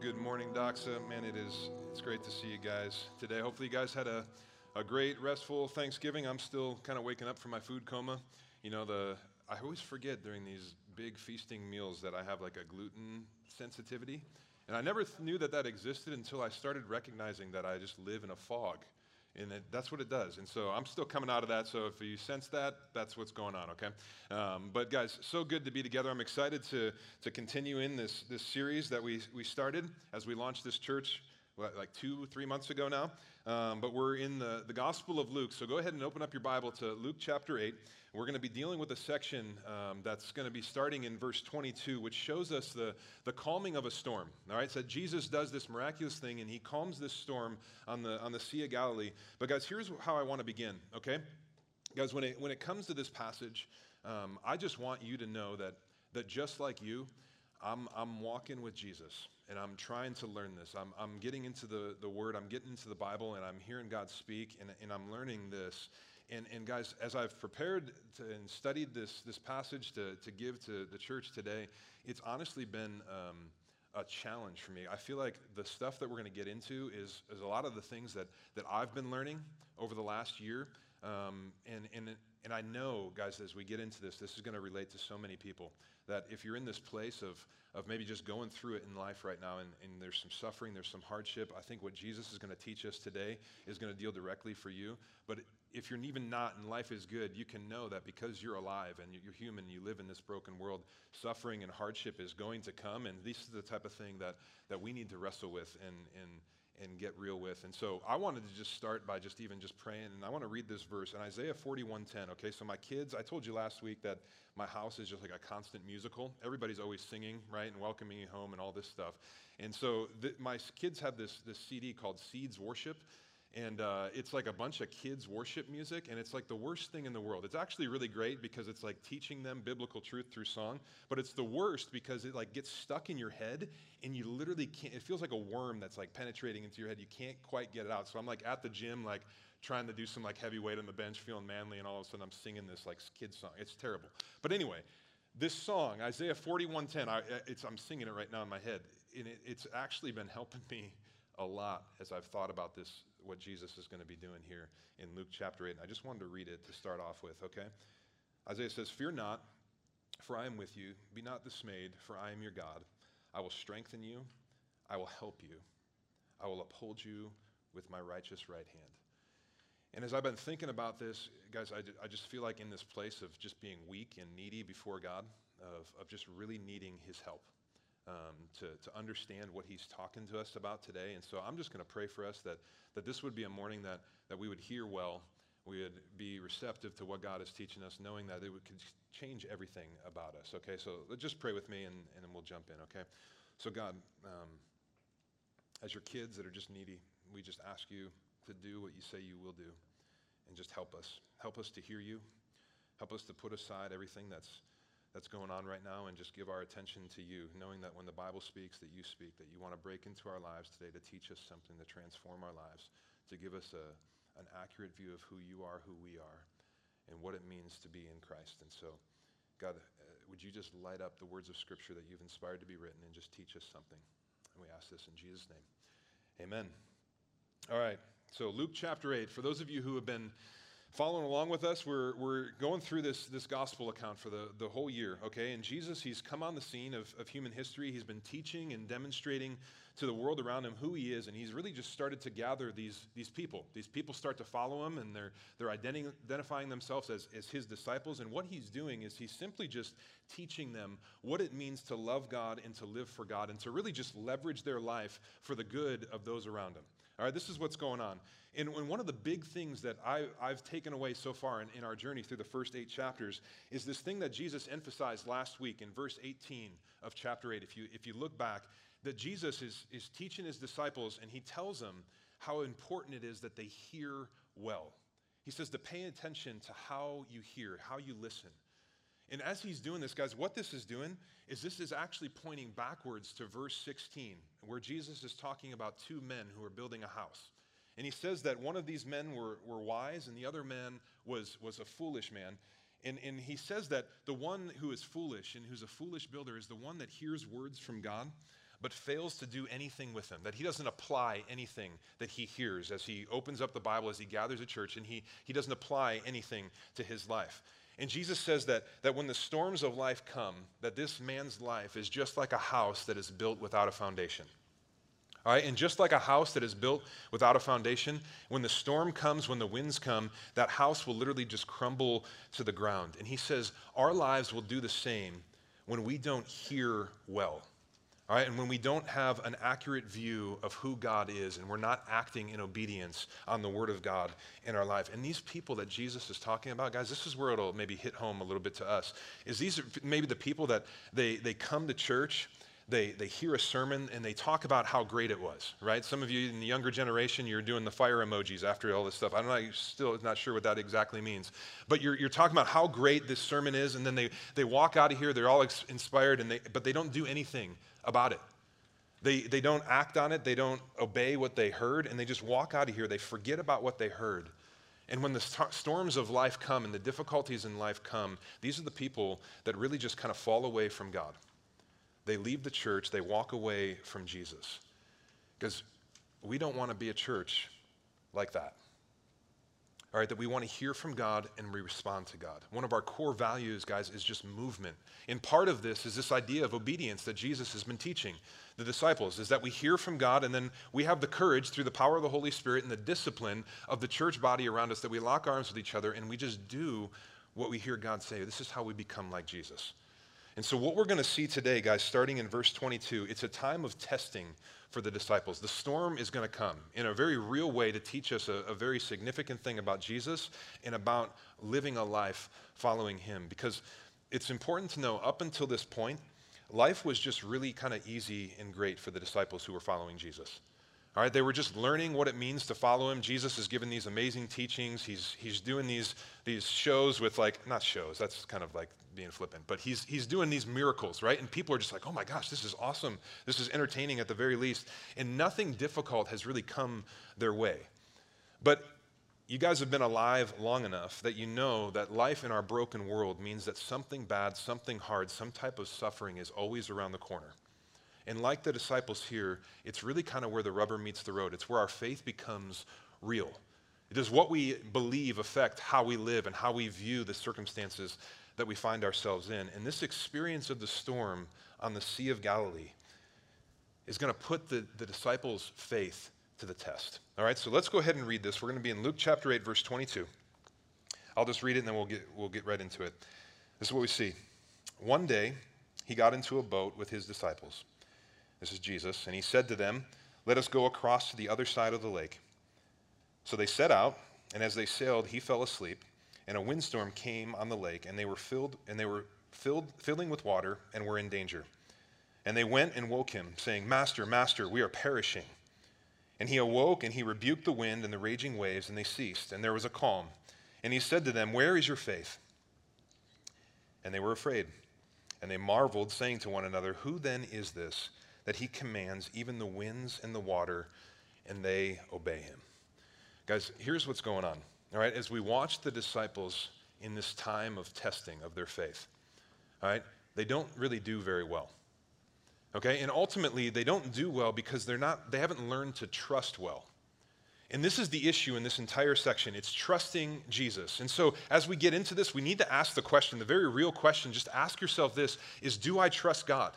Good morning, Doxa. Man, it is it's great to see you guys today. Hopefully, you guys had a, a great, restful Thanksgiving. I'm still kind of waking up from my food coma. You know, the I always forget during these big feasting meals that I have like a gluten sensitivity. And I never th- knew that that existed until I started recognizing that I just live in a fog. And it, that's what it does. And so I'm still coming out of that. So if you sense that, that's what's going on, okay? Um, but guys, so good to be together. I'm excited to, to continue in this, this series that we, we started as we launched this church like two, three months ago now. Um, but we're in the, the Gospel of Luke. So go ahead and open up your Bible to Luke chapter 8. We're going to be dealing with a section um, that's going to be starting in verse 22, which shows us the, the calming of a storm. All right, so Jesus does this miraculous thing and he calms this storm on the, on the Sea of Galilee. But guys, here's how I want to begin, okay? Guys, when it, when it comes to this passage, um, I just want you to know that, that just like you, I'm, I'm walking with Jesus and I'm trying to learn this. I'm, I'm getting into the, the Word, I'm getting into the Bible, and I'm hearing God speak, and, and I'm learning this. And, and guys, as I've prepared to, and studied this, this passage to, to give to the church today, it's honestly been um, a challenge for me. I feel like the stuff that we're going to get into is, is a lot of the things that, that I've been learning over the last year. Um, and, and, and I know, guys, as we get into this, this is going to relate to so many people that if you're in this place of, of maybe just going through it in life right now and, and there's some suffering, there's some hardship, I think what Jesus is going to teach us today is going to deal directly for you. But if you're even not and life is good, you can know that because you're alive and you're human, you live in this broken world, suffering and hardship is going to come. And this is the type of thing that, that we need to wrestle with and, and, and get real with. And so I wanted to just start by just even just praying. And I want to read this verse in Isaiah 41:10. Okay, so my kids, I told you last week that my house is just like a constant musical. Everybody's always singing, right, and welcoming you home and all this stuff. And so my kids have this this CD called Seeds Worship. And uh, it's like a bunch of kids worship music, and it's like the worst thing in the world. It's actually really great because it's like teaching them biblical truth through song, but it's the worst because it like gets stuck in your head, and you literally can't. It feels like a worm that's like penetrating into your head. You can't quite get it out. So I'm like at the gym, like trying to do some like heavy weight on the bench, feeling manly, and all of a sudden I'm singing this like kid song. It's terrible. But anyway, this song, Isaiah 41:10, I, I'm singing it right now in my head, and it, it's actually been helping me a lot as I've thought about this, what Jesus is going to be doing here in Luke chapter 8. And I just wanted to read it to start off with, okay? Isaiah says, Fear not, for I am with you. Be not dismayed, for I am your God. I will strengthen you. I will help you. I will uphold you with my righteous right hand. And as I've been thinking about this, guys, I, I just feel like in this place of just being weak and needy before God, of, of just really needing his help um, to, to understand what he's talking to us about today. And so I'm just going to pray for us that, that this would be a morning that, that we would hear well, we would be receptive to what God is teaching us, knowing that it would, could change everything about us. Okay, so just pray with me and, and then we'll jump in, okay? So, God, um, as your kids that are just needy, we just ask you to do what you say you will do and just help us. Help us to hear you. Help us to put aside everything that's that's going on right now and just give our attention to you, knowing that when the Bible speaks, that you speak, that you want to break into our lives today to teach us something, to transform our lives, to give us a, an accurate view of who you are, who we are, and what it means to be in Christ. And so, God, uh, would you just light up the words of Scripture that you've inspired to be written and just teach us something? And we ask this in Jesus' name. Amen. All right. So, Luke chapter 8, for those of you who have been following along with us, we're, we're going through this, this gospel account for the, the whole year, okay? And Jesus, he's come on the scene of, of human history. He's been teaching and demonstrating to the world around him who he is. And he's really just started to gather these, these people. These people start to follow him, and they're, they're identi- identifying themselves as, as his disciples. And what he's doing is he's simply just teaching them what it means to love God and to live for God and to really just leverage their life for the good of those around them. All right, this is what's going on. And, one of the big things that I, have taken away so far in, in our journey through the first eight chapters is this thing that Jesus emphasized last week in verse 18 of chapter 8. If you, if you look back, that Jesus is, is teaching his disciples and he tells them how important it is that they hear well. He says to pay attention to how you hear, how you listen. And as he's doing this, guys, what this is doing is this is actually pointing backwards to verse 16, where Jesus is talking about two men who are building a house. And he says that one of these men were, were wise and the other man was, was a foolish man. And, and he says that the one who is foolish and who's a foolish builder is the one that hears words from God, but fails to do anything with them, that he doesn't apply anything that he hears as he opens up the Bible, as he gathers a church, and he, he doesn't apply anything to his life. And Jesus says that, that when the storms of life come, that this man's life is just like a house that is built without a foundation. All right, and just like a house that is built without a foundation, when the storm comes, when the winds come, that house will literally just crumble to the ground. And he says, our lives will do the same when we don't hear well. All right, and when we don't have an accurate view of who God is and we're not acting in obedience on the Word of God in our life. And these people that Jesus is talking about, guys, this is where it'll maybe hit home a little bit to us, is these are maybe the people that they, they come to church they, they hear a sermon and they talk about how great it was, right? Some of you in the younger generation, you're doing the fire emojis after all this stuff. I don't know, still not sure what that exactly means. But you're, you're talking about how great this sermon is, and then they, they walk out of here, they're all ex- inspired, and they, but they don't do anything about it. They, they don't act on it, they don't obey what they heard, and they just walk out of here. They forget about what they heard. And when the st- storms of life come and the difficulties in life come, these are the people that really just kind of fall away from God. They leave the church, they walk away from Jesus. Because we don't want to be a church like that. All right, that we want to hear from God and we respond to God. One of our core values, guys, is just movement. And part of this is this idea of obedience that Jesus has been teaching the disciples, is that we hear from God and then we have the courage through the power of the Holy Spirit and the discipline of the church body around us that we lock arms with each other and we just do what we hear God say. This is how we become like Jesus. And so, what we're going to see today, guys, starting in verse 22, it's a time of testing for the disciples. The storm is going to come in a very real way to teach us a, a, very significant thing about Jesus and about living a life following him. Because it's important to know, up until this point, life was just really kind of easy and great for the disciples who were following Jesus. All right, they were just learning what it means to follow him. Jesus has given these amazing teachings. He's, he's doing these, these shows with, like, not shows, that's kind of like being flippant, but he's, he's doing these miracles, right? And people are just like, oh my gosh, this is awesome. This is entertaining at the very least. And nothing difficult has really come their way. But you guys have been alive long enough that you know that life in our broken world means that something bad, something hard, some type of suffering is always around the corner. And like the disciples here, it's really kind of where the rubber meets the road. It's where our faith becomes real. Does what we believe affect how we live and how we view the circumstances that we find ourselves in? And this experience of the storm on the Sea of Galilee is going to put the, the disciples' faith to the test. All right, so let's go ahead and read this. We're going to be in Luke chapter 8, verse 22. I'll just read it and then we'll get, we'll get right into it. This is what we see. One day, he got into a boat with his disciples this is Jesus. And he said to them, Let us go across to the other side of the lake. So they set out, and as they sailed, he fell asleep, and a windstorm came on the lake, and they were filled, and they were filled, filling with water, and were in danger. And they went and woke him, saying, Master, Master, we are perishing. And he awoke, and he rebuked the wind and the raging waves, and they ceased, and there was a calm. And he said to them, Where is your faith? And they were afraid. And they marveled, saying to one another, Who then is this? That he commands even the winds and the water, and they obey him. Guys, here's what's going on. All right, as we watch the disciples in this time of testing of their faith, all right, they don't really do very well. Okay, and ultimately they don't do well because they're not, they haven't learned to trust well. And this is the issue in this entire section. It's trusting Jesus. And so, as we get into this, we need to ask the question, the very real question, just ask yourself this is do I trust God?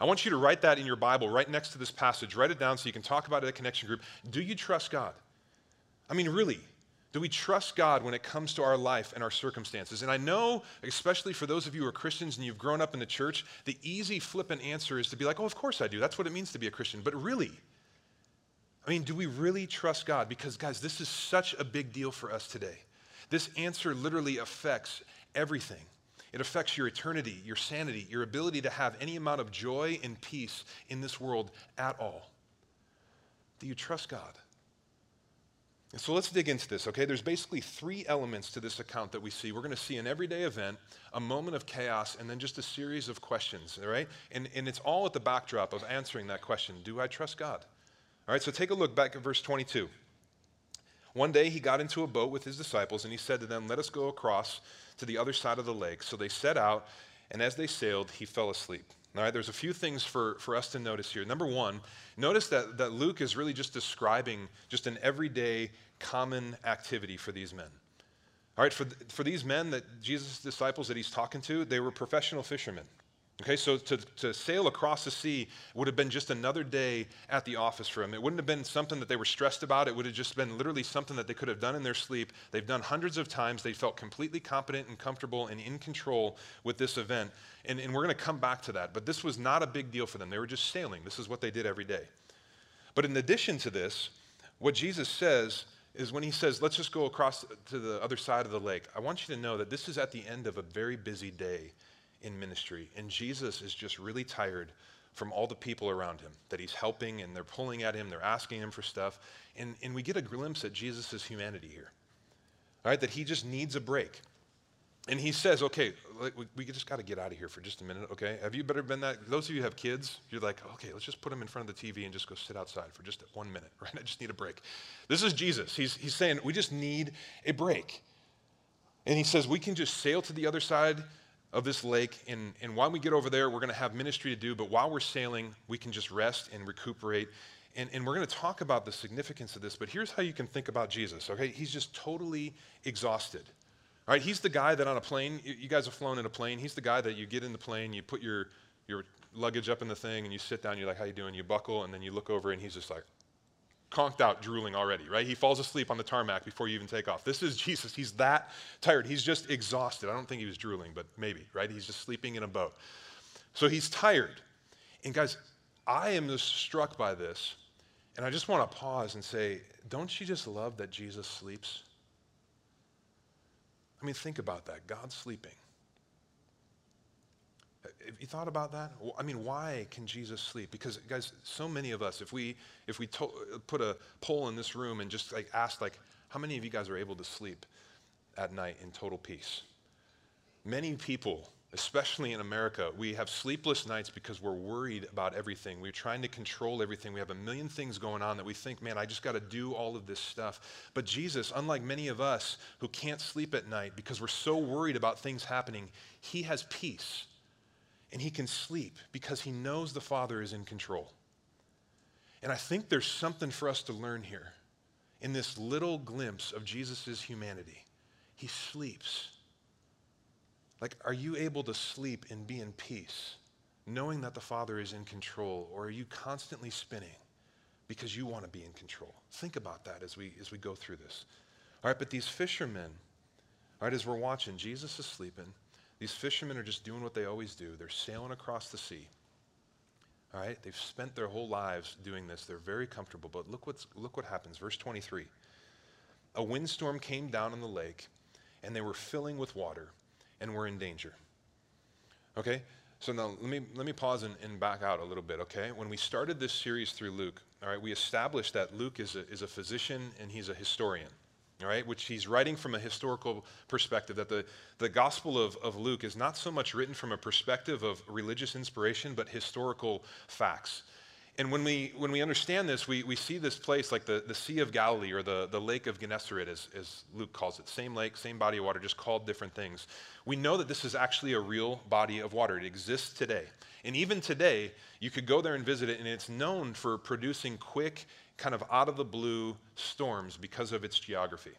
I want you to write that in your Bible right next to this passage. Write it down so you can talk about it at connection group. Do you trust God? I mean, really, do we trust God when it comes to our life and our circumstances? And I know, especially for those of you who are Christians and you've grown up in the church, the easy, flippant answer is to be like, oh, of course I do. That's what it means to be a Christian. But really, I mean, do we really trust God? Because, guys, this is such a big deal for us today. This answer literally affects everything. It affects your eternity, your sanity, your ability to have any amount of joy and peace in this world at all. Do you trust God? And so let's dig into this, okay? There's basically three elements to this account that we see. We're going to see an everyday event, a moment of chaos, and then just a series of questions, all right? And, and it's all at the backdrop of answering that question Do I trust God? All right, so take a look back at verse 22. One day he got into a boat with his disciples and he said to them, Let us go across to the other side of the lake. So they set out, and as they sailed, he fell asleep. All right, there's a few things for, for us to notice here. Number one, notice that, that Luke is really just describing just an everyday common activity for these men. All right, for, for these men that Jesus' disciples that he's talking to, they were professional fishermen. Okay, so to, to sail across the sea would have been just another day at the office for them. It wouldn't have been something that they were stressed about. It would have just been literally something that they could have done in their sleep. They've done hundreds of times. They felt completely competent and comfortable and in control with this event. And, and we're going to come back to that. But this was not a big deal for them. They were just sailing. This is what they did every day. But in addition to this, what Jesus says is when he says, let's just go across to the other side of the lake, I want you to know that this is at the end of a very busy day in ministry. And Jesus is just really tired from all the people around him that he's helping and they're pulling at him, they're asking him for stuff. And, and we get a glimpse at Jesus' humanity here. All right, that he just needs a break. And he says, okay, we, we just got to get out of here for just a minute, okay? Have you better been that? Those of you who have kids, you're like, okay, let's just put them in front of the TV and just go sit outside for just one minute, right? I just need a break. This is Jesus. He's, he's saying, we just need a break. And he says, we can just sail to the other side of this lake. And, and while we get over there, we're going to have ministry to do. But while we're sailing, we can just rest and recuperate. And, and we're going to talk about the significance of this. But here's how you can think about Jesus, okay? He's just totally exhausted. All right, he's the guy that on a plane, you guys have flown in a plane. He's the guy that you get in the plane, you put your, your luggage up in the thing, and you sit down, you're like, how you doing? You buckle, and then you look over, and he's just like, conked out, drooling already, right? He falls asleep on the tarmac before you even take off. This is Jesus. He's that tired. He's just exhausted. I don't think he was drooling, but maybe, right? He's just sleeping in a boat. So he's tired. And guys, I am just struck by this. And I just want to pause and say, don't you just love that Jesus sleeps? I mean, think about that. God's sleeping. Have you thought about that? I mean, why can Jesus sleep? Because, guys, so many of us, if we if we to- put a poll in this room and just like ask, like, how many of you guys are able to sleep at night in total peace? Many people, especially in America, we have sleepless nights because we're worried about everything. We're trying to control everything. We have a million things going on that we think, man, I just got to do all of this stuff. But Jesus, unlike many of us who can't sleep at night because we're so worried about things happening, he has peace and he can sleep because he knows the Father is in control. And I think there's something for us to learn here in this little glimpse of Jesus' humanity. He sleeps. Like, are you able to sleep and be in peace, knowing that the Father is in control, or are you constantly spinning because you want to be in control? Think about that as we, as we go through this. All right, but these fishermen, all right, as we're watching, Jesus is sleeping. These fishermen are just doing what they always do. They're sailing across the sea. All right? They've spent their whole lives doing this. They're very comfortable. But look, what's, look what happens. Verse 23. A windstorm came down on the lake, and they were filling with water and were in danger. Okay? So now let me, let me pause and, and back out a little bit, okay? When we started this series through Luke, all right, we established that Luke is a, is a physician and he's a historian all right, which he's writing from a historical perspective, that the, the Gospel of, of Luke is not so much written from a perspective of religious inspiration, but historical facts. And when we, when we understand this, we, we see this place like the, the Sea of Galilee or the, the Lake of Gennesaret, as, as Luke calls it. Same lake, same body of water, just called different things. We know that this is actually a real body of water. It exists today. And even today, you could go there and visit it, and it's known for producing quick kind of out of the blue storms because of its geography.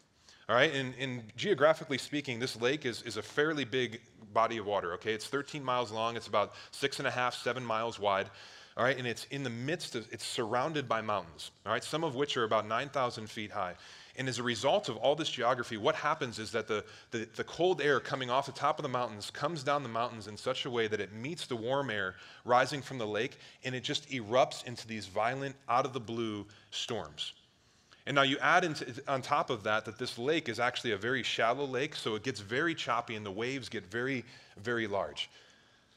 All right, and, and, geographically speaking, this lake is, is a fairly big body of water, okay? It's 13 miles long, it's about six and a half, seven miles wide, all right? And it's in the midst of, it's surrounded by mountains, all right? Some of which are about 9,000 feet high. And as a result of all this geography, what happens is that the, the, the, cold air coming off the top of the mountains comes down the mountains in such a way that it meets the warm air rising from the lake, and it just erupts into these violent, out of the blue storms. And now you add into, on top of that that this lake is actually a very shallow lake, so it gets very choppy and the waves get very, very large.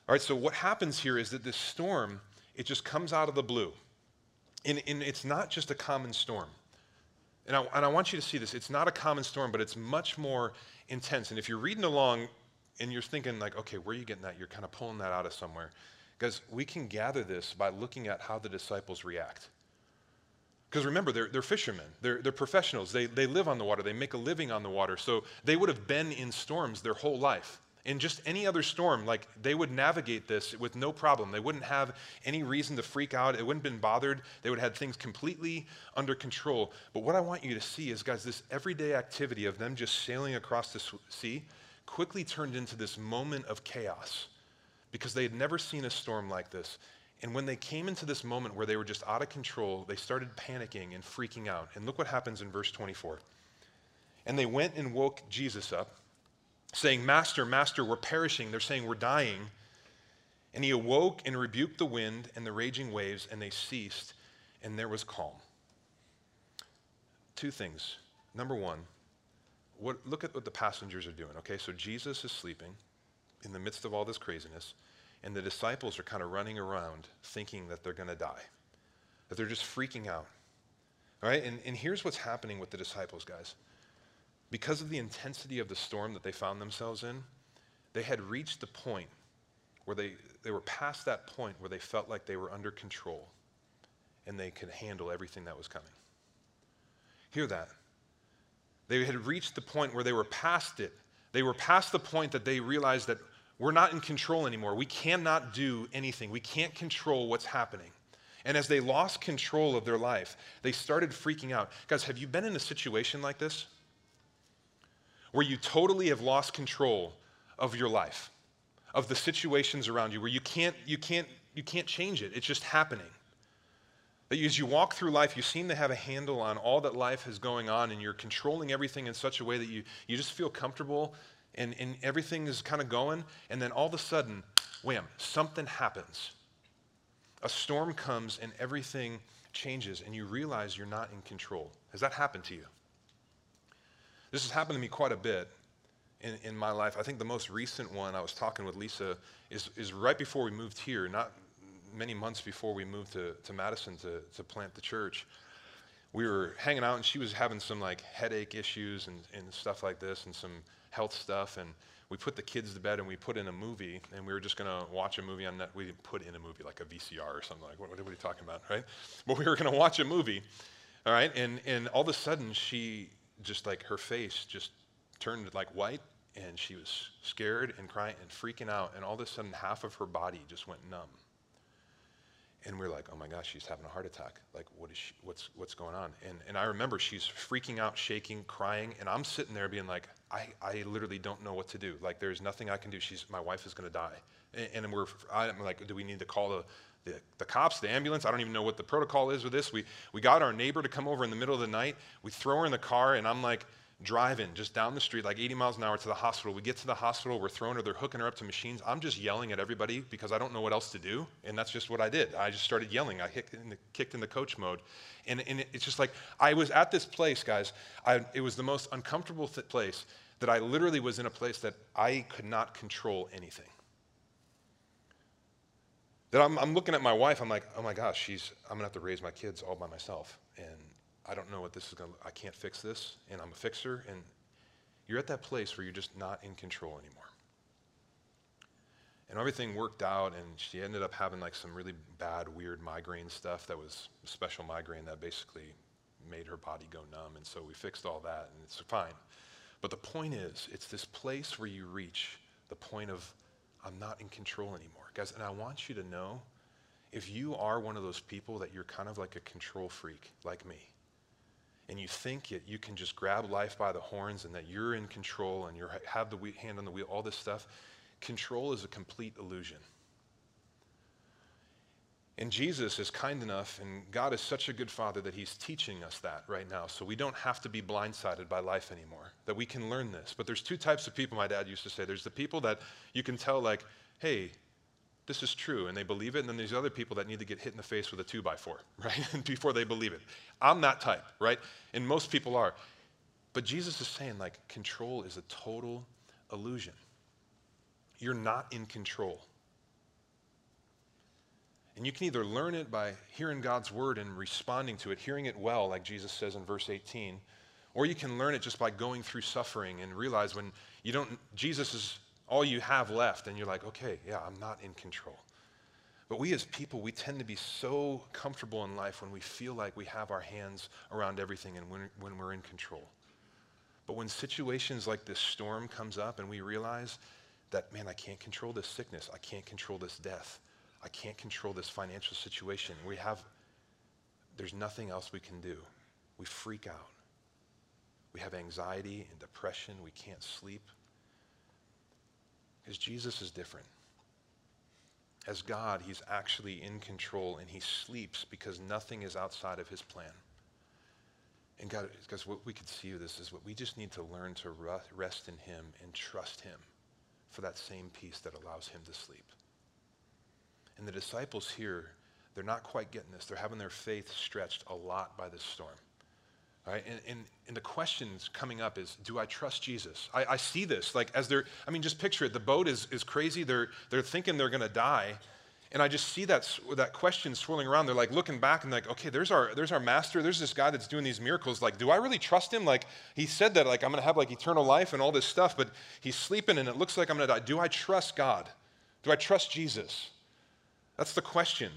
All right, so what happens here is that this storm, it just comes out of the blue. And, and it's not just a common storm. And I, and I want you to see this. It's not a common storm, but it's much more intense. And if you're reading along and you're thinking, like, okay, where are you getting that? You're kind of pulling that out of somewhere. Because we can gather this by looking at how the disciples react. Because remember, they're, they're fishermen, they're, they're professionals, they, they live on the water, they make a living on the water. So they would have been in storms their whole life. In just any other storm, like they would navigate this with no problem. They wouldn't have any reason to freak out. It wouldn't have been bothered. They would have had things completely under control. But what I want you to see is, guys, this everyday activity of them just sailing across the sea quickly turned into this moment of chaos because they had never seen a storm like this. And when they came into this moment where they were just out of control, they started panicking and freaking out. And look what happens in verse 24. And they went and woke Jesus up saying, Master, Master, we're perishing. They're saying, We're dying. And he awoke and rebuked the wind and the raging waves, and they ceased, and there was calm. Two things. Number one, what, look at what the passengers are doing, okay? So Jesus is sleeping in the midst of all this craziness, and the disciples are kind of running around thinking that they're going to die, that they're just freaking out. All right? And, and here's what's happening with the disciples, guys because of the intensity of the storm that they found themselves in, they had reached the point where they, they were past that point where they felt like they were under control and they could handle everything that was coming. Hear that. They had reached the point where they were past it. They were past the point that they realized that we're not in control anymore. We cannot do anything. We can't control what's happening. And as they lost control of their life, they started freaking out. Guys, have you been in a situation like this? Where you totally have lost control of your life, of the situations around you, where you can't, you can't, you can't change it. It's just happening. That as you walk through life, you seem to have a handle on all that life is going on, and you're controlling everything in such a way that you, you just feel comfortable and, and everything is kind of going, and then all of a sudden, wham, something happens. A storm comes and everything changes, and you realize you're not in control. Has that happened to you? This has happened to me quite a bit in, in my life. I think the most recent one, I was talking with Lisa, is, is right before we moved here, not many months before we moved to, to Madison to, to plant the church. We were hanging out, and she was having some like headache issues and, and stuff like this, and some health stuff. And we put the kids to bed, and we put in a movie, and we were just gonna watch a movie on net. We didn't put in a movie like a VCR or something like. What, what are you talking about, right? But we were gonna watch a movie, all right. And and all of a sudden, she just like her face just turned like white and she was scared and crying and freaking out and all of a sudden half of her body just went numb. And we are like oh my gosh she's having a heart attack. Like what is she what's what's going on? And, and i remember she's freaking out shaking crying and i'm sitting there being like i, I literally don't know what to do. Like there's nothing i can do. She's my wife is going to die. And, and we're i'm like do we need to call the the, the cops, the ambulance. I don't even know what the protocol is with this. We, we got our neighbor to come over in the middle of the night. We throw her in the car, and I'm like driving just down the street, like 80 miles an hour to the hospital. We get to the hospital, we're throwing her, they're hooking her up to machines. I'm just yelling at everybody because I don't know what else to do. And that's just what I did. I just started yelling. I in the, kicked in the coach mode. And, and it's just like, I was at this place, guys. I, it was the most uncomfortable th- place that I literally was in a place that I could not control anything. That I'm, I'm looking at my wife, I'm like, oh my gosh, she's, I'm gonna have to raise my kids all by myself. And I don't know what this is gonna, I can't fix this, and I'm a fixer. And you're at that place where you're just not in control anymore. And everything worked out, and she ended up having like some really bad, weird migraine stuff that was a special migraine that basically made her body go numb. And so we fixed all that, and it's fine. But the point is, it's this place where you reach the point of, I'm not in control anymore. Guys, and I want you to know if you are one of those people that you're kind of like a control freak, like me, and you think that you can just grab life by the horns and that you're in control and you have the hand on the wheel, all this stuff, control is a complete illusion. And Jesus is kind enough, and God is such a good father that he's teaching us that right now. So we don't have to be blindsided by life anymore, that we can learn this. But there's two types of people, my dad used to say. There's the people that you can tell, like, hey, this is true and they believe it, and then there's other people that need to get hit in the face with a two by four, right? Before they believe it. I'm that type, right? And most people are. But Jesus is saying, like, control is a total illusion. You're not in control. And you can either learn it by hearing God's word and responding to it, hearing it well, like Jesus says in verse 18, or you can learn it just by going through suffering and realize when you don't, Jesus is all you have left, and you're like, okay, yeah, I'm not in control. But we as people, we tend to be so comfortable in life when we feel like we have our hands around everything and when, when we're in control. But when situations like this storm comes up and we realize that, man, I can't control this sickness. I can't control this death. I can't control this financial situation. We have, there's nothing else we can do. We freak out. We have anxiety and depression. We can't sleep. Because Jesus is different. As God, he's actually in control and he sleeps because nothing is outside of his plan. And God, because what we could see of this is what we just need to learn to rest in him and trust him for that same peace that allows him to sleep. And the disciples here, they're not quite getting this. They're having their faith stretched a lot by this storm. All right, and, and, and the questions coming up is, do I trust Jesus? I, I see this, like as they're, I mean, just picture it. The boat is, is crazy. They're, they're thinking they're going to die. And I just see that, that question swirling around. They're like looking back and like, okay, there's our, there's our master. There's this guy that's doing these miracles. Like, do I really trust him? Like, he said that, like, I'm going to have like eternal life and all this stuff, but he's sleeping and it looks like I'm going to die. Do I trust God? Do I trust Jesus? That's the question.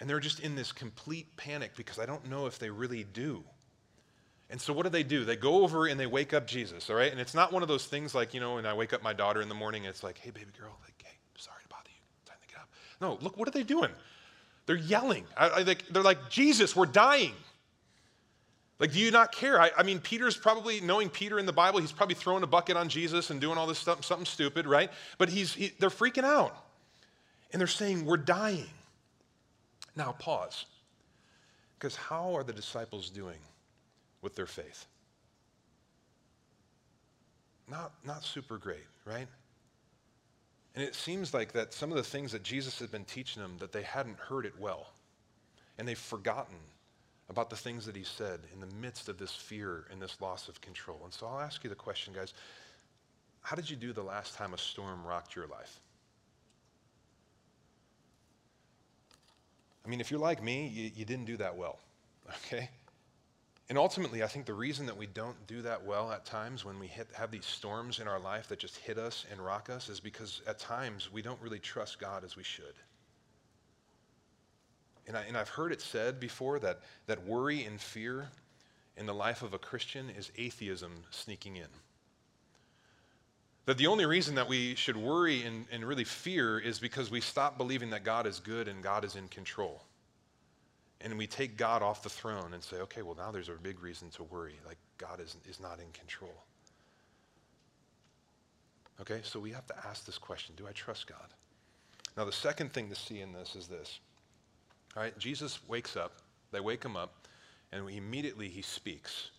And they're just in this complete panic because I don't know if they really do. And so what do they do? They go over and they wake up Jesus, all right? And it's not one of those things like, you know, when I wake up my daughter in the morning, it's like, hey, baby girl, like, hey, sorry to bother you. Time to get up. No, look, what are they doing? They're yelling. I, I, they're like, Jesus, we're dying. Like, do you not care? I, I, mean, Peter's probably, knowing Peter in the Bible, he's probably throwing a bucket on Jesus and doing all this stuff, something stupid, right? But he's, he, they're freaking out. And they're saying, we're dying. Now, pause. Because how are the disciples doing with their faith? Not, not super great, right? And it seems like that some of the things that Jesus had been teaching them, that they hadn't heard it well. And they've forgotten about the things that he said in the midst of this fear and this loss of control. And so I'll ask you the question, guys. How did you do the last time a storm rocked your life? I mean, if you're like me, you, you didn't do that well, okay? And ultimately, I think the reason that we don't do that well at times when we hit, have these storms in our life that just hit us and rock us is because at times we don't really trust God as we should. And, I, and I've heard it said before that, that worry and fear in the life of a Christian is atheism sneaking in. That the only reason that we should worry and, and really fear is because we stop believing that God is good and God is in control. And we take God off the throne and say, okay, well, now there's a big reason to worry. Like, God is, is not in control. Okay, so we have to ask this question Do I trust God? Now, the second thing to see in this is this. All right, Jesus wakes up, they wake him up, and immediately he speaks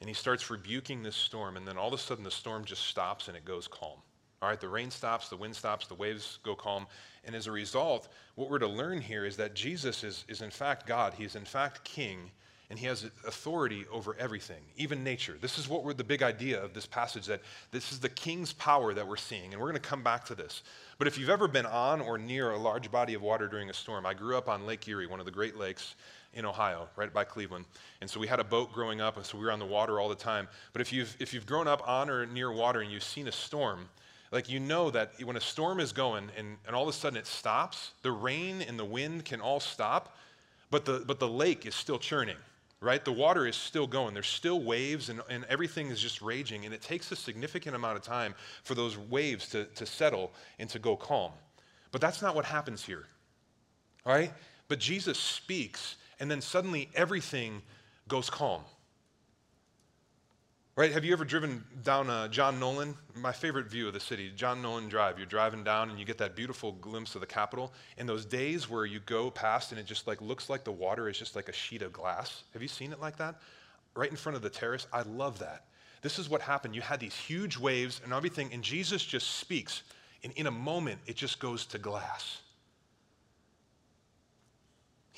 and he starts rebuking this storm, and then all of a sudden the storm just stops and it goes calm. All right, the rain stops, the wind stops, the waves go calm. And as a result, what we're to learn here is that Jesus is, is in fact God. He is in fact king, and he has authority over everything, even nature. This is what we're the big idea of this passage that this is the king's power that we're seeing. And we're going to come back to this. But if you've ever been on or near a large body of water during a storm, I grew up on Lake Erie, one of the Great Lakes in Ohio, right by Cleveland. And so we had a boat growing up, and so we were on the water all the time. But if you've, if you've grown up on or near water and you've seen a storm, like you know that when a storm is going and, and all of a sudden it stops, the rain and the wind can all stop, but the, but the lake is still churning, right? The water is still going. There's still waves and, and everything is just raging. And it takes a significant amount of time for those waves to, to settle and to go calm. But that's not what happens here, all right? But Jesus speaks and then suddenly everything goes calm. Right? Have you ever driven down uh, John Nolen? My favorite view of the city, John Nolen Drive. You're driving down and you get that beautiful glimpse of the Capitol. And those days where you go past and it just like looks like the water is just like a sheet of glass. Have you seen it like that? Right in front of the terrace. I love that. This is what happened. You had these huge waves and everything, and Jesus just speaks. And in a moment, it just goes to glass.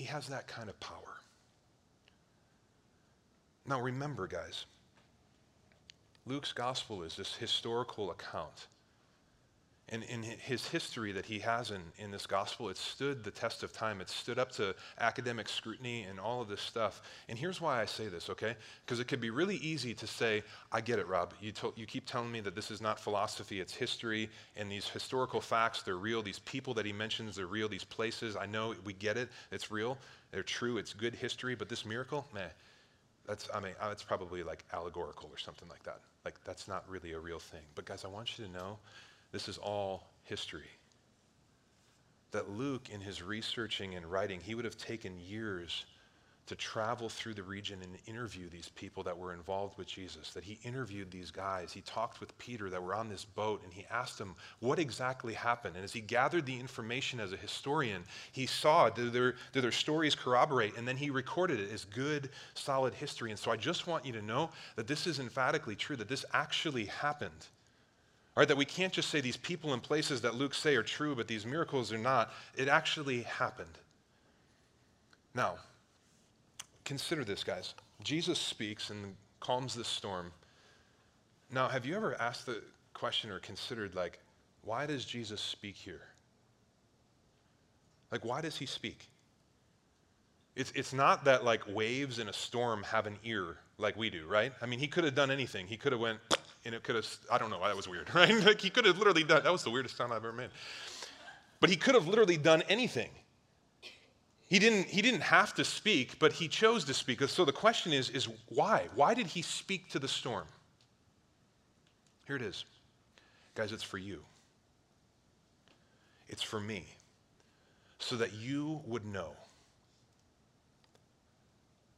He has that kind of power. Now, remember, guys, Luke's gospel is this historical account. And in his history that he has in, in this gospel, it stood the test of time. It stood up to academic scrutiny and all of this stuff. And here's why I say this, okay? Because it could be really easy to say, I get it, Rob. You, to, you keep telling me that this is not philosophy, it's history, and these historical facts, they're real. These people that he mentions, they're real. These places, I know we get it, it's real, they're true, it's good history, but this miracle, meh. that's, I mean, it's probably like allegorical or something like that. Like, that's not really a real thing. But, guys, I want you to know this is all history. That Luke, in his researching and writing, he would have taken years to travel through the region and interview these people that were involved with Jesus. That he interviewed these guys. He talked with Peter that were on this boat and he asked them what exactly happened. And as he gathered the information as a historian, he saw do their, do their stories corroborate? And then he recorded it as good, solid history. And so I just want you to know that this is emphatically true, that this actually happened. All right, that we can't just say these people and places that Luke say are true, but these miracles are not. It actually happened. Now, Consider this, guys. Jesus speaks and calms the storm. Now, have you ever asked the question or considered, like, why does Jesus speak here? Like, why does he speak? It's, it's not that, like, waves in a storm have an ear like we do, right? I mean, he could have done anything. He could have went, and it could have, I don't know, that was weird, right? Like, he could have literally done, that was the weirdest sound I've ever made. But he could have literally done anything. He didn't, he didn't have to speak, but he chose to speak. So the question is, is why? Why did he speak to the storm? Here it is. Guys, it's for you. It's for me. So that you would know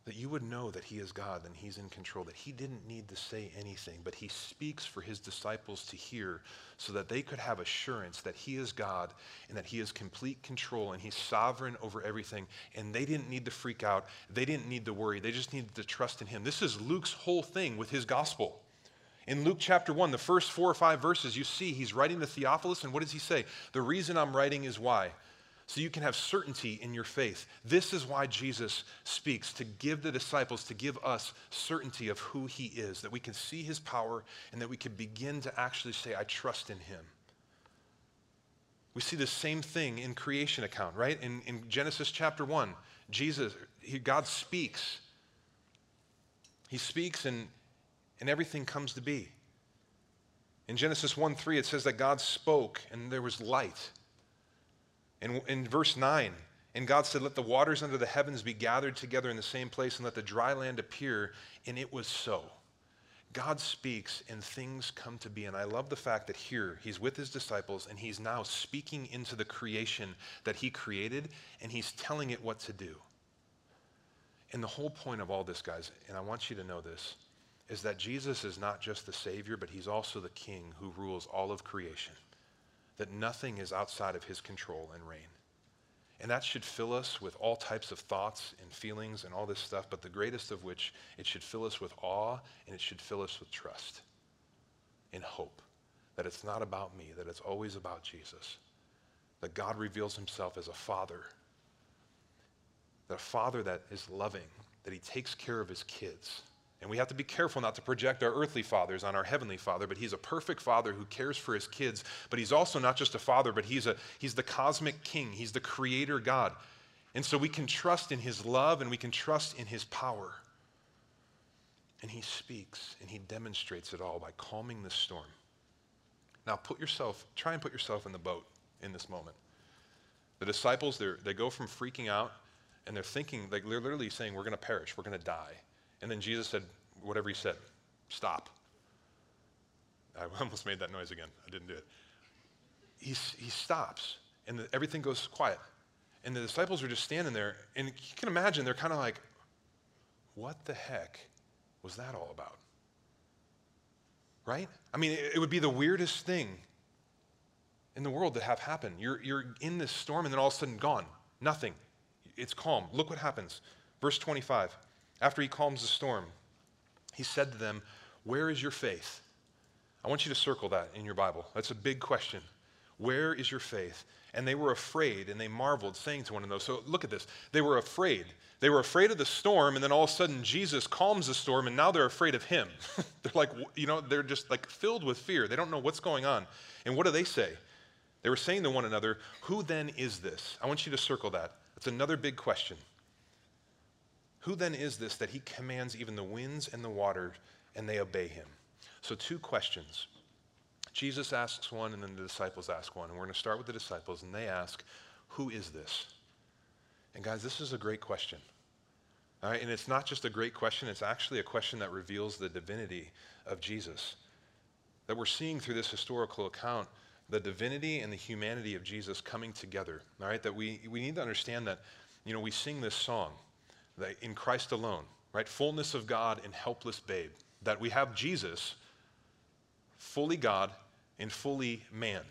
that you would know that he is God and he's in control, that he didn't need to say anything, but he speaks for his disciples to hear so that they could have assurance that he is God and that he has complete control and he's sovereign over everything. And they didn't need to freak out. They didn't need to worry. They just needed to trust in him. This is Luke's whole thing with his gospel. In Luke chapter 1, the first four or five verses, you see he's writing to Theophilus, and what does he say? The reason I'm writing is why? So you can have certainty in your faith. This is why Jesus speaks to give the disciples, to give us certainty of who he is, that we can see his power and that we can begin to actually say, I trust in him. We see the same thing in creation account, right? In, in Genesis chapter 1, Jesus, he, God speaks. He speaks and, and everything comes to be. In Genesis 1 3, it says that God spoke and there was light. In, in verse 9, and God said, Let the waters under the heavens be gathered together in the same place, and let the dry land appear. And it was so. God speaks and things come to be. And I love the fact that here he's with his disciples and he's now speaking into the creation that he created and he's telling it what to do. And the whole point of all this, guys, and I want you to know this, is that Jesus is not just the Savior, but he's also the King who rules all of creation that nothing is outside of his control and reign. And that should fill us with all types of thoughts and feelings and all this stuff, but the greatest of which, it should fill us with awe and it should fill us with trust and hope that it's not about me, that it's always about Jesus. That God reveals himself as a father, that a father that is loving, that he takes care of his kids and we have to be careful not to project our earthly fathers on our heavenly father, but he's a perfect father who cares for his kids. But he's also not just a father, but he's, a, he's the cosmic king, he's the creator God. And so we can trust in his love and we can trust in his power. And he speaks and he demonstrates it all by calming the storm. Now, put yourself, try and put yourself in the boat in this moment. The disciples, they go from freaking out and they're thinking, like, they're literally saying, We're going to perish, we're going to die. And then Jesus said, whatever he said, stop. I almost made that noise again. I didn't do it. He, he stops, and the, everything goes quiet. And the disciples are just standing there, and you can imagine they're kind of like, what the heck was that all about? Right? I mean, it, it would be the weirdest thing in the world to have happen. You're, you're in this storm, and then all of a sudden, gone. Nothing. It's calm. Look what happens. Verse 25. After he calms the storm, he said to them, Where is your faith? I want you to circle that in your Bible. That's a big question. Where is your faith? And they were afraid and they marveled, saying to one another. So look at this. They were afraid. They were afraid of the storm, and then all of a sudden Jesus calms the storm, and now they're afraid of him. they're like, you know, they're just like filled with fear. They don't know what's going on. And what do they say? They were saying to one another, Who then is this? I want you to circle that. That's another big question. Who then is this that he commands even the winds and the water and they obey him? So, two questions. Jesus asks one, and then the disciples ask one. And we're going to start with the disciples, and they ask, Who is this? And guys, this is a great question. All right, and it's not just a great question, it's actually a question that reveals the divinity of Jesus. That we're seeing through this historical account the divinity and the humanity of Jesus coming together. All right, that we, we need to understand that, you know, we sing this song, that in Christ alone, right? Fullness of God and helpless babe. That we have Jesus, fully God and fully man.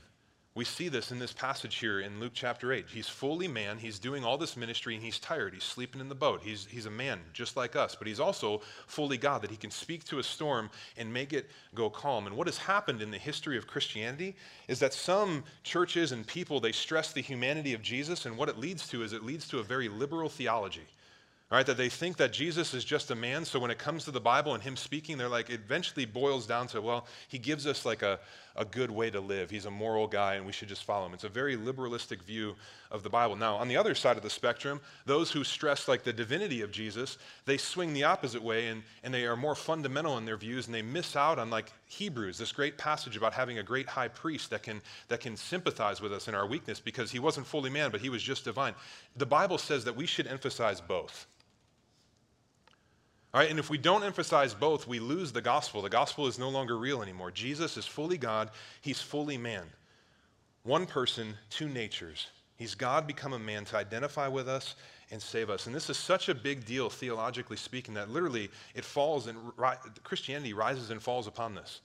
We see this in this passage here in Luke chapter 8. He's fully man. He's doing all this ministry and he's tired. He's sleeping in the boat. He's, he's a man just like us, but he's also fully God, that he can speak to a storm and make it go calm. And what has happened in the history of Christianity is that some churches and people, they stress the humanity of Jesus, and what it leads to is it leads to a very liberal theology. All right, that they think that Jesus is just a man. So when it comes to the Bible and him speaking, they're like, it eventually boils down to, well, he gives us like a, a good way to live. He's a moral guy and we should just follow him. It's a very liberalistic view of the Bible. Now, on the other side of the spectrum, those who stress like the divinity of Jesus, they swing the opposite way and, and they are more fundamental in their views and they miss out on like Hebrews, this great passage about having a great high priest that can, that can sympathize with us in our weakness because he wasn't fully man, but he was just divine. The Bible says that we should emphasize both. All right, and if we don't emphasize both, we lose the gospel. The gospel is no longer real anymore. Jesus is fully God, he's fully man. One person, two natures. He's God become a man to identify with us and save us. And this is such a big deal, theologically speaking, that literally it falls and ri- Christianity rises and falls upon this.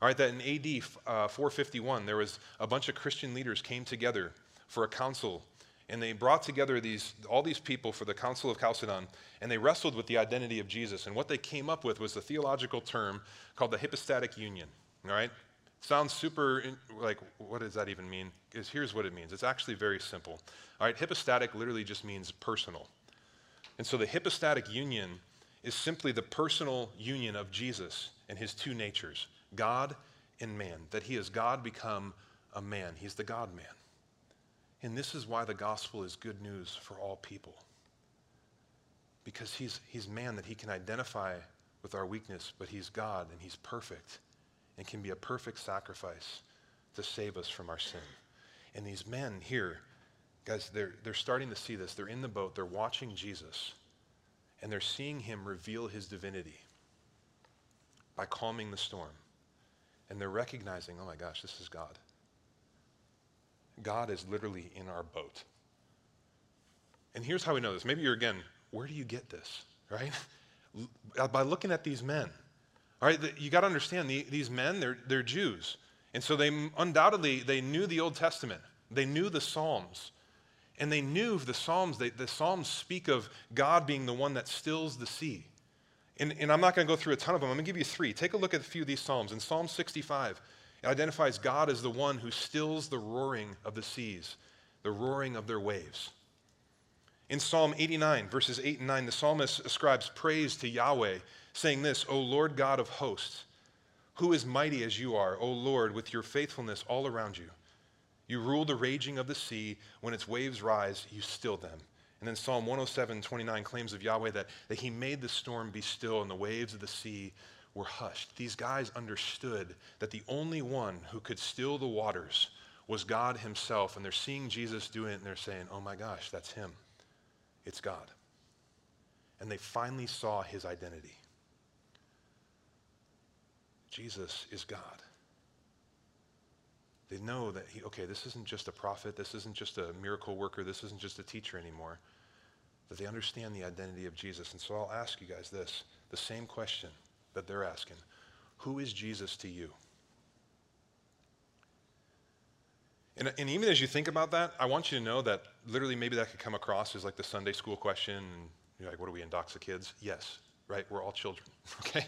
All right, that in AD uh, 451, there was a bunch of Christian leaders came together for a council and they brought together these, all these people for the Council of Chalcedon, and they wrestled with the identity of Jesus. And what they came up with was a theological term called the hypostatic union. All right? Sounds super, like, what does that even mean? Is here's what it means. It's actually very simple. All right, hypostatic literally just means personal. And so the hypostatic union is simply the personal union of Jesus and his two natures, God and man, that he is God become a man. He's the God man. And this is why the gospel is good news for all people. Because he's, he's man that he can identify with our weakness, but he's God and he's perfect and can be a perfect sacrifice to save us from our sin. And these men here, guys, they're, they're starting to see this. They're in the boat, they're watching Jesus, and they're seeing him reveal his divinity by calming the storm. And they're recognizing, oh my gosh, this is God. God is literally in our boat. And here's how we know this. Maybe you're again, where do you get this, right? By looking at these men. All right, you got to understand the, these men, they're, they're Jews. And so they undoubtedly, they knew the Old Testament. They knew the Psalms. And they knew the Psalms, they, the Psalms speak of God being the one that stills the sea. And, and I'm not going to go through a ton of them. I'm going to give you three. Take a look at a few of these Psalms. In Psalm 65, it identifies God as the one who stills the roaring of the seas, the roaring of their waves. In Psalm 89, verses 8 and 9, the psalmist ascribes praise to Yahweh, saying this O Lord God of hosts, who is mighty as you are, O Lord, with your faithfulness all around you. You rule the raging of the sea. When its waves rise, you still them. And then Psalm 107, 29 claims of Yahweh that, that he made the storm be still and the waves of the sea were hushed. These guys understood that the only one who could still the waters was God Himself. And they're seeing Jesus doing it and they're saying, oh my gosh, that's Him. It's God. And they finally saw His identity Jesus is God. They know that he, okay, this isn't just a prophet, this isn't just a miracle worker, this isn't just a teacher anymore. That they understand the identity of Jesus. And so I'll ask you guys this the same question that they're asking Who is Jesus to you? And, and, even as you think about that, I want you to know that literally maybe that could come across as like the Sunday school question. And you're like, what are we, in Doxa kids? Yes, right? We're all children, okay?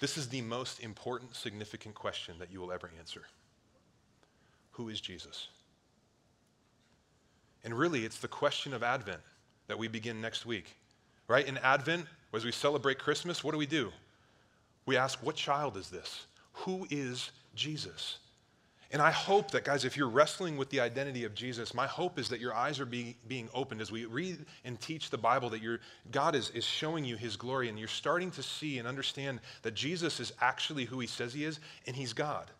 This is the most important, significant question that you will ever answer Who is Jesus? And really, it's the question of Advent that we begin next week, right? In Advent, as we celebrate Christmas, what do we do? We ask, what child is this? Who is Jesus? And I hope that, guys, if you're wrestling with the identity of Jesus, my hope is that your eyes are being, being opened as we read and teach the Bible, that your, God is, is showing you his glory, and you're starting to see and understand that Jesus is actually who he says he is, and he's God.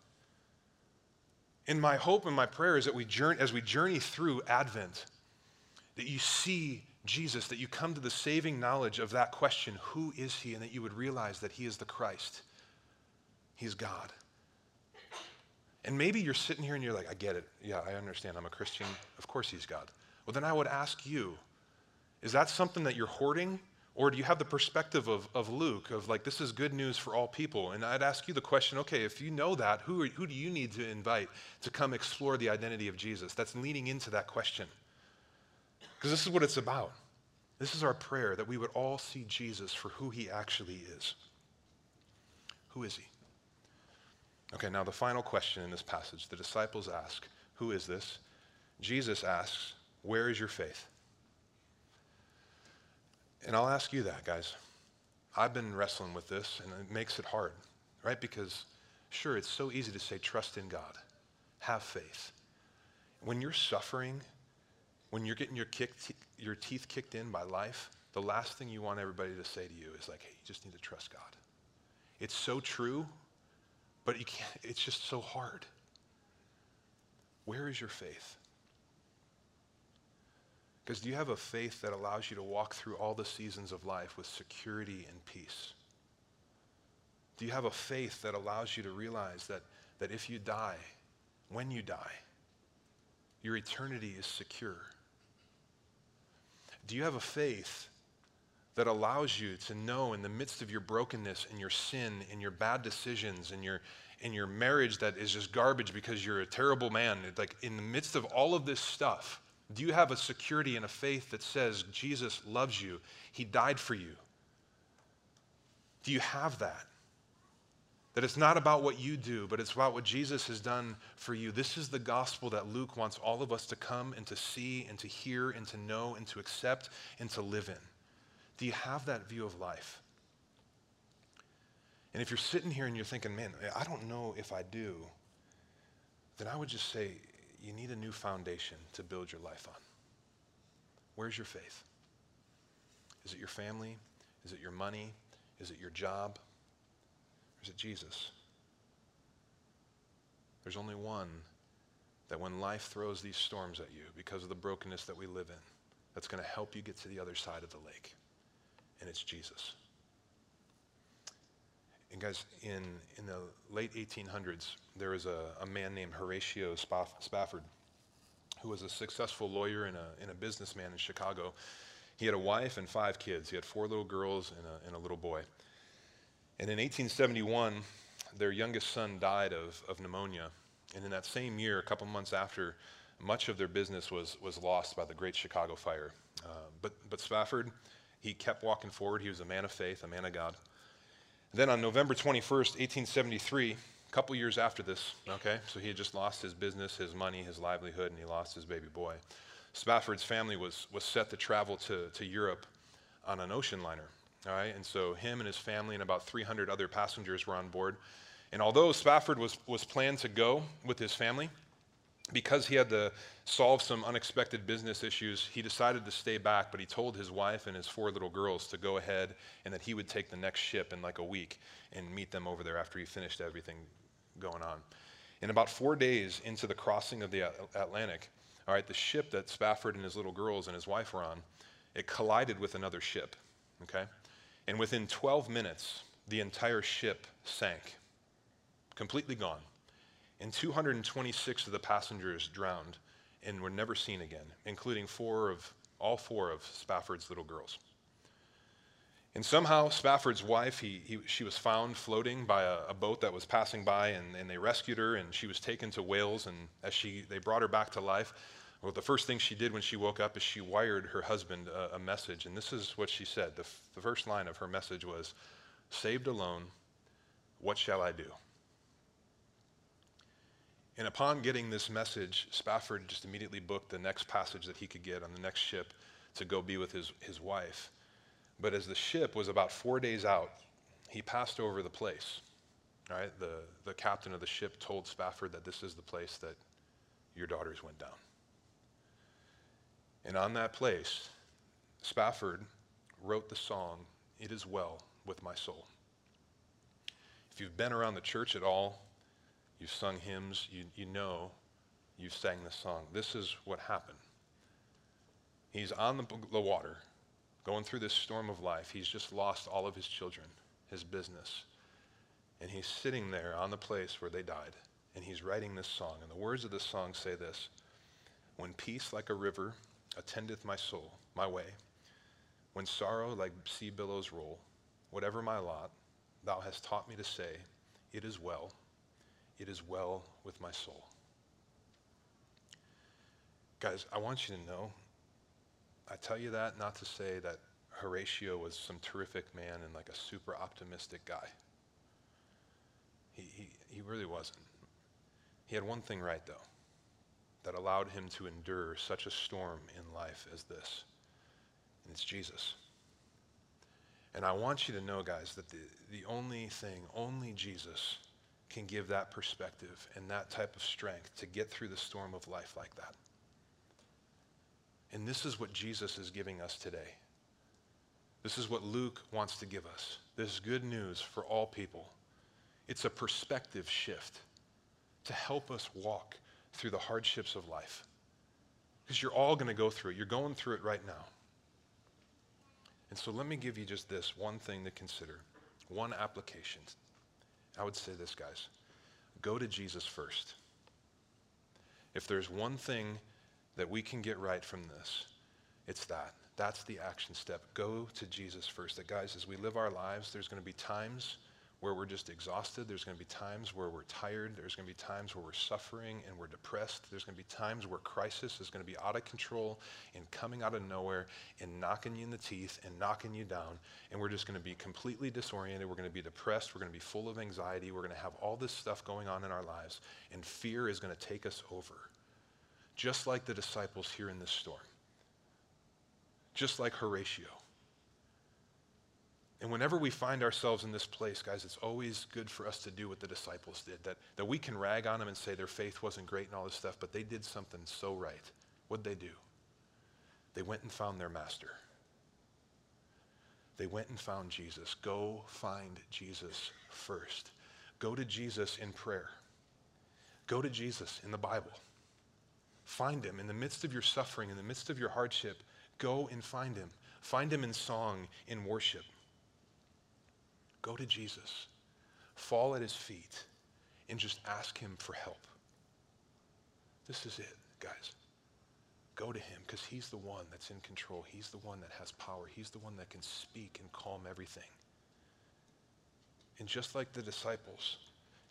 And my hope and my prayer is that we journey, as we journey through Advent, that you see Jesus, that you come to the saving knowledge of that question, who is he? And that you would realize that he is the Christ. He's God. And maybe you're sitting here and you're like, I get it. Yeah, I understand. I'm a Christian. Of course he's God. Well, then I would ask you, is that something that you're hoarding? Or do you have the perspective of, of Luke, of like, this is good news for all people? And I'd ask you the question okay, if you know that, who, are, who do you need to invite to come explore the identity of Jesus? That's leaning into that question. Because this is what it's about. This is our prayer that we would all see Jesus for who he actually is. Who is he? Okay, now the final question in this passage the disciples ask, Who is this? Jesus asks, Where is your faith? And I'll ask you that, guys. I've been wrestling with this, and it makes it hard, right? Because, sure, it's so easy to say, trust in God, have faith. When you're suffering, when you're getting your, kick, your teeth kicked in by life, the last thing you want everybody to say to you is like, hey, you just need to trust God. It's so true, but you can't, it's just so hard. Where is your faith? Because do you have a faith that allows you to walk through all the seasons of life with security and peace? Do you have a faith that allows you to realize that, that if you die, when you die, your eternity is secure? Do you have a faith that allows you to know in the midst of your brokenness and your sin and your bad decisions and your, and your marriage that is just garbage because you're a terrible man, like in the midst of all of this stuff, do you have a security and a faith that says Jesus loves you? He died for you. Do you have that? That it's not about what you do, but it's about what Jesus has done for you. This is the gospel that Luke wants all of us to come and to see and to hear and to know and to accept and to live in. Do you have that view of life? And if you're sitting here and you're thinking, man, I don't know if I do, then I would just say, you need a new foundation to build your life on. Where's your faith? Is it your family? Is it your money? Is it your job? Is it Jesus? There's only one that when life throws these storms at you because of the brokenness that we live in, that's going to help you get to the other side of the lake. And it's Jesus. And guys, in, in the late 1800s, there was a, a man named Horatio Spafford who was a successful lawyer and a, and a businessman in Chicago. He had a wife and five kids. He had four little girls and a, and a little boy. And in 1871, their youngest son died of, of pneumonia. And in that same year, a couple months after, much of their business was, was lost by the Great Chicago Fire. Uh, but, but Spafford, he kept walking forward. He was a man of faith, a man of God. Then on November 21st, 1873, a couple years after this, okay, so he had just lost his business, his money, his livelihood, and he lost his baby boy. Spafford's family was, was set to travel to, to Europe on an ocean liner, all right? And so him and his family and about 300 other passengers were on board. And although Spafford was, was planned to go with his family, because he had to solve some unexpected business issues, he decided to stay back, but he told his wife and his four little girls to go ahead and that he would take the next ship in like a week and meet them over there after he finished everything going on. In about four days into the crossing of the Atlantic, all right, the ship that Spafford and his little girls and his wife were on, it collided with another ship, okay? And within 12 minutes, the entire ship sank, completely gone and 226 of the passengers drowned and were never seen again, including four of, all four of Spafford's little girls. And somehow, Spafford's wife, he, he, she was found floating by a, a, boat that was passing by, and, and they rescued her, and she was taken to Wales. And as she, they brought her back to life, well, the first thing she did when she woke up is she wired her husband a, a message. And this is what she said. The, f- the first line of her message was, Saved alone, what shall I do? And upon getting this message, Spafford just immediately booked the next passage that he could get on the next ship to go be with his, his wife. But as the ship was about four days out, he passed over the place. Right, the, the captain of the ship told Spafford that this is the place that your daughters went down. And on that place, Spafford wrote the song, It Is Well with My Soul. If you've been around the church at all, You've sung hymns. You, you know you've sang this song. This is what happened. He's on the, the water, going through this storm of life. He's just lost all of his children, his business. And he's sitting there on the place where they died, and he's writing this song. And the words of this song say this When peace like a river attendeth my soul, my way, when sorrow like sea billows roll, whatever my lot, thou hast taught me to say, It is well, it is well with my soul. Guys, I want you to know, I tell you that not to say that Horatio was some terrific man and like a super optimistic guy. He, he, he really wasn't. He had one thing right, though, that allowed him to endure such a storm in life as this, and it's Jesus. And I want you to know, guys, that the, the only thing, only Jesus can give that perspective and that type of strength to get through the storm of life like that. And this is what Jesus is giving us today. This is what Luke wants to give us. This is good news for all people. It's a perspective shift to help us walk through the hardships of life. Because you're all going to go through it. You're going through it right now. And so let me give you just this one thing to consider, one application. I would say this, guys go to Jesus first. If there's one thing that we can get right from this, it's that. That's the action step. Go to Jesus first. That, guys, as we live our lives, there's going to be times where we're just exhausted. There's going to be times where we're tired. There's going to be times where we're suffering and we're depressed. There's going to be times where crisis is going to be out of control and coming out of nowhere and knocking you in the teeth and knocking you down. And we're just going to be completely disoriented. We're going to be depressed. We're going to be full of anxiety. We're going to have all this stuff going on in our lives. And fear is going to take us over, just like the disciples here in this storm, just like Horatio. And whenever we find ourselves in this place, guys, it's always good for us to do what the disciples did. That, that we can rag on them and say their faith wasn't great and all this stuff, but they did something so right. What'd they do? They went and found their master. They went and found Jesus. Go find Jesus first. Go to Jesus in prayer. Go to Jesus in the Bible. Find him in the midst of your suffering, in the midst of your hardship. Go and find him. Find him in song, in worship. Go to Jesus, fall at his feet, and just ask him for help. This is it, guys. Go to him because he's the one that's in control. He's the one that has power. He's the one that can speak and calm everything. And just like the disciples,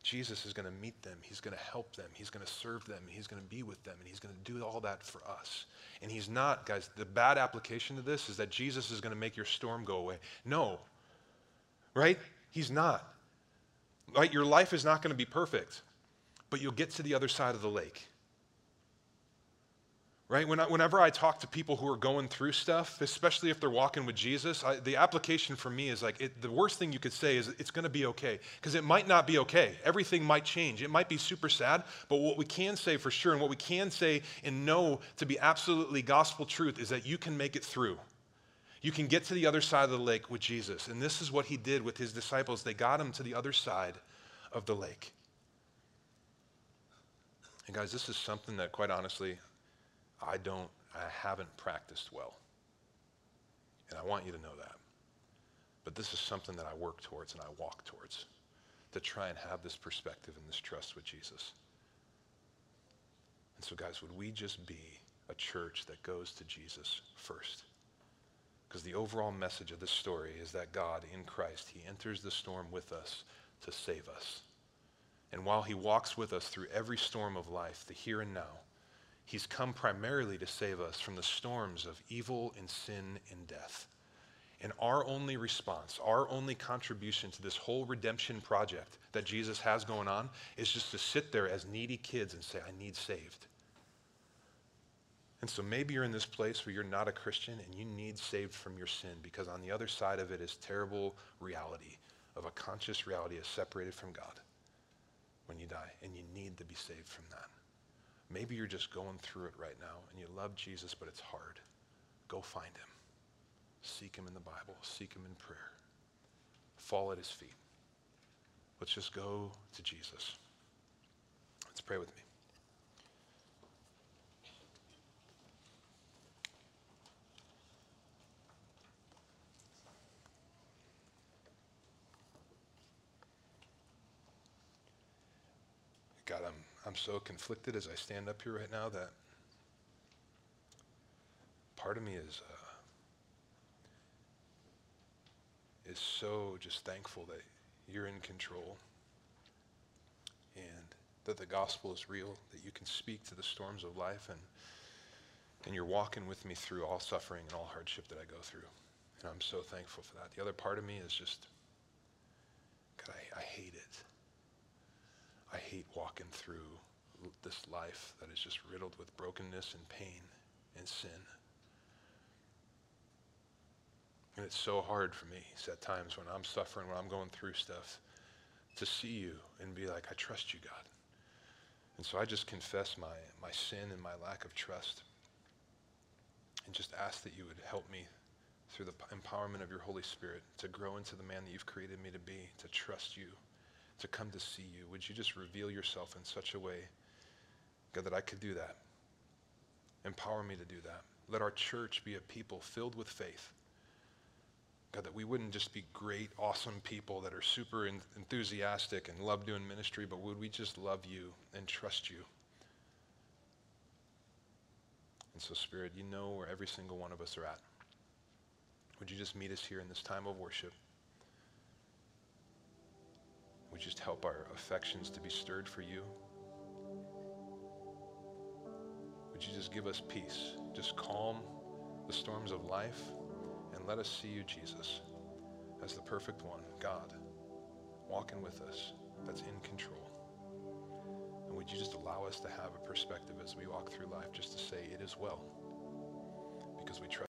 Jesus is going to meet them. He's going to help them. He's going to serve them. He's going to be with them. And he's going to do all that for us. And he's not, guys, the bad application to this is that Jesus is going to make your storm go away. No, right? He's not. Right? Your life is not going to be perfect, but you'll get to the other side of the lake. Right? When I, whenever I talk to people who are going through stuff, especially if they're walking with Jesus, I, the application for me is like it, the worst thing you could say is it's going to be okay. Because it might not be okay. Everything might change. It might be super sad. But what we can say for sure, and what we can say and know to be absolutely gospel truth, is that you can make it through you can get to the other side of the lake with Jesus. And this is what he did with his disciples. They got him to the other side of the lake. And guys, this is something that quite honestly, I don't, I haven't practiced well. And I want you to know that. But this is something that I work towards and I walk towards to try and have this perspective and this trust with Jesus. And so, guys, would we just be a church that goes to Jesus first? Because the overall message of this story is that God, in Christ, He enters the storm with us to save us. And while He walks with us through every storm of life, the here and now, He's come primarily to save us from the storms of evil and sin and death. And our only response, our only contribution to this whole redemption project that Jesus has going on is just to sit there as needy kids and say, I need saved. And so maybe you're in this place where you're not a Christian and you need saved from your sin because on the other side of it is terrible reality of a conscious reality is separated from God when you die and you need to be saved from that. Maybe you're just going through it right now and you love Jesus but it's hard. Go find him. Seek him in the Bible. Seek him in prayer. Fall at his feet. Let's just go to Jesus. Let's pray with me. God, I'm, I'm so conflicted as I stand up here right now that part of me is, uh, is so just thankful that you're in control and that the gospel is real, that you can speak to the storms of life and, and you're walking with me through all suffering and all hardship that I go through. And I'm so thankful for that. The other part of me is just, God, I, I hate it. I hate walking through this life that is just riddled with brokenness and pain and sin. And it's so hard for me at times when I'm suffering, when I'm going through stuff, to see you and be like, I trust you, God. And so I just confess my, my sin and my lack of trust and just ask that you would help me through the empowerment of your Holy Spirit to grow into the man that you've created me to be, to trust you, to come to see you. Would you just reveal yourself in such a way, God, that I could do that? Empower me to do that. Let our church be a people filled with faith. God, that we wouldn't just be great, awesome people that are super enthusiastic and love doing ministry, but would we just love you and trust you? And so, Spirit, you know where every single one of us are at. Would you just meet us here in this time of worship? Would just help our affections to be stirred for you? Would you just give us peace? Just calm the storms of life and let us see you, Jesus, as the perfect one, God, walking with us, that's in control. And would you just allow us to have a perspective as we walk through life just to say, it is well, because we trust.